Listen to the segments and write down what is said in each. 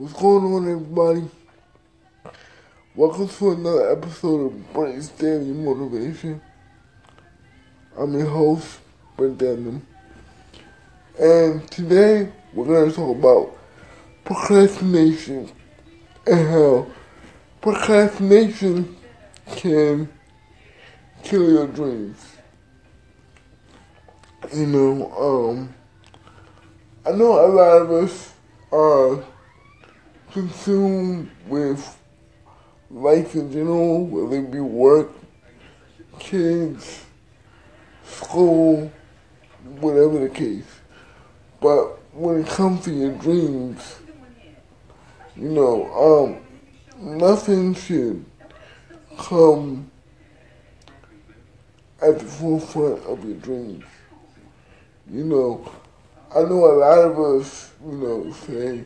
What's going on, everybody? Welcome to another episode of Daily Motivation. I'm your host, Brent Denham. And today, we're going to talk about procrastination and how procrastination can kill your dreams. You know, um, I know a lot of us are consumed with life in general, whether it be work, kids, school, whatever the case. But when it comes to your dreams, you know, um, nothing should come at the forefront of your dreams. You know, I know a lot of us, you know, say,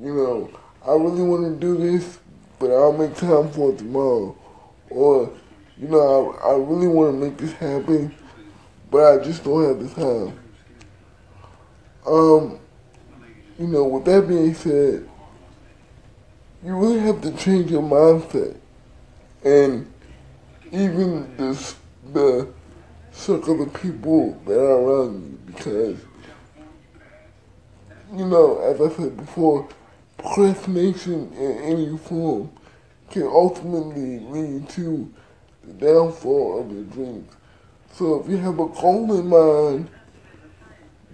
you know, I really want to do this, but I'll make time for it tomorrow. Or, you know, I, I really want to make this happen, but I just don't have the time. Um, you know, with that being said, you really have to change your mindset. And even the, the circle of people that are around you, because, you know, as I said before, procrastination in any form can ultimately lead to the downfall of your dreams. So if you have a goal in mind,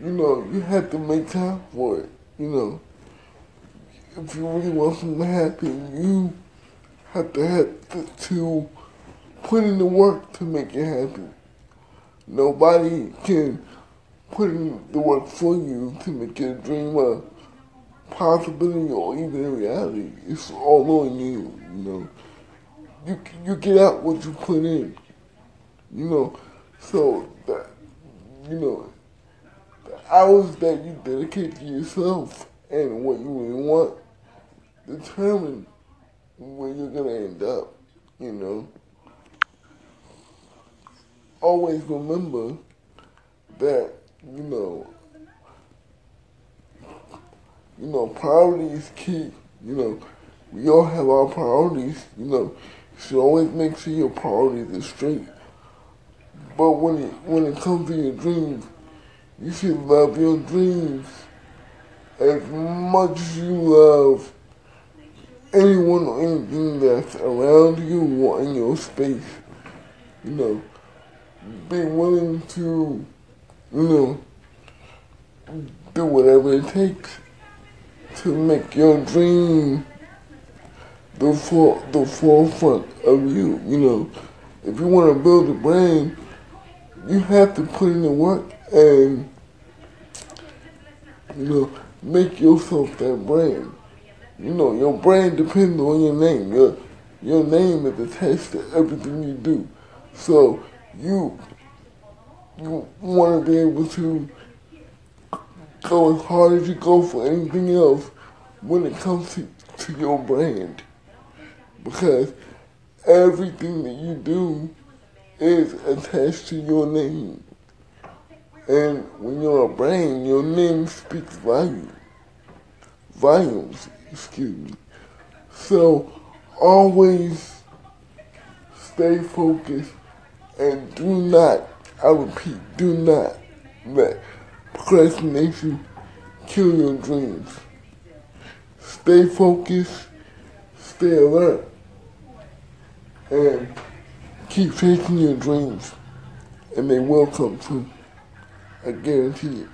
you know, you have to make time for it, you know. If you really want something to happen, you have to have to, put in the work to make it happen. Nobody can put in the work for you to make your dream a possibility or even in reality. It's all on you, you know. You you get out what you put in, you know. So that you know, the hours that you dedicate to yourself and what you really want determine where you're gonna end up, you know. Always remember that, you know, you know, priority is key. You know, we all have our priorities, you know. You should always make sure your priorities are straight. But when it when it comes to your dreams, you should love your dreams as much as you love anyone or anything that's around you or in your space. You know, be willing to, you know, do whatever it takes to make your dream the for, the forefront of you. You know, if you want to build a brand, you have to put in the work and you know make yourself that brand. You know, your brand depends on your name. Your your name is attached to everything you do. So you you want to be able to go as hard as you go for anything else when it comes to, to your brand. Because everything that you do is attached to your name. And when you're a brand, your name speaks volume. Volumes, excuse me. So always stay focused and do not, I repeat, do not let procrastination kill your dreams. Stay focused, stay alert, and keep chasing your dreams, and they will come true. I guarantee it.